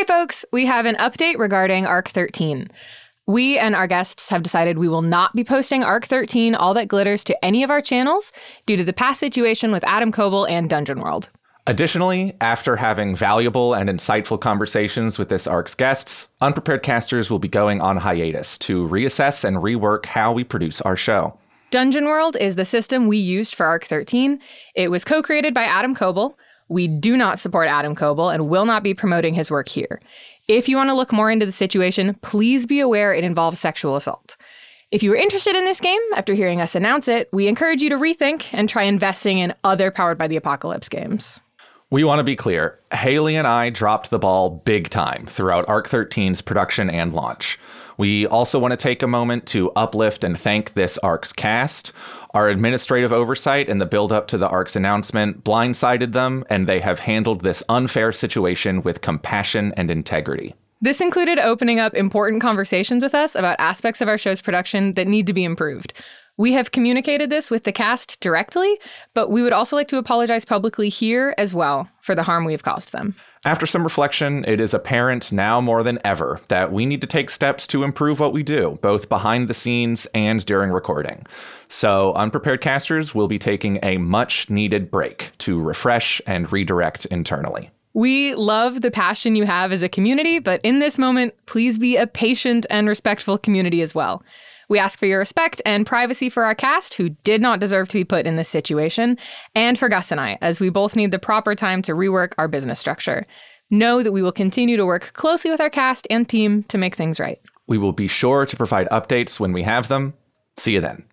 Hey, folks, we have an update regarding ARC 13. We and our guests have decided we will not be posting ARC 13 All That Glitters to any of our channels due to the past situation with Adam Koebel and Dungeon World. Additionally, after having valuable and insightful conversations with this ARC's guests, Unprepared Casters will be going on hiatus to reassess and rework how we produce our show. Dungeon World is the system we used for ARC 13. It was co created by Adam Koebel. We do not support Adam Koebel and will not be promoting his work here. If you want to look more into the situation, please be aware it involves sexual assault. If you are interested in this game after hearing us announce it, we encourage you to rethink and try investing in other Powered by the Apocalypse games. We want to be clear Haley and I dropped the ball big time throughout ARC 13's production and launch. We also want to take a moment to uplift and thank this ARC's cast. Our administrative oversight and the build up to the ARC's announcement blindsided them, and they have handled this unfair situation with compassion and integrity. This included opening up important conversations with us about aspects of our show's production that need to be improved. We have communicated this with the cast directly, but we would also like to apologize publicly here as well for the harm we've caused them. After some reflection, it is apparent now more than ever that we need to take steps to improve what we do, both behind the scenes and during recording. So, Unprepared Casters will be taking a much needed break to refresh and redirect internally. We love the passion you have as a community, but in this moment, please be a patient and respectful community as well. We ask for your respect and privacy for our cast, who did not deserve to be put in this situation, and for Gus and I, as we both need the proper time to rework our business structure. Know that we will continue to work closely with our cast and team to make things right. We will be sure to provide updates when we have them. See you then.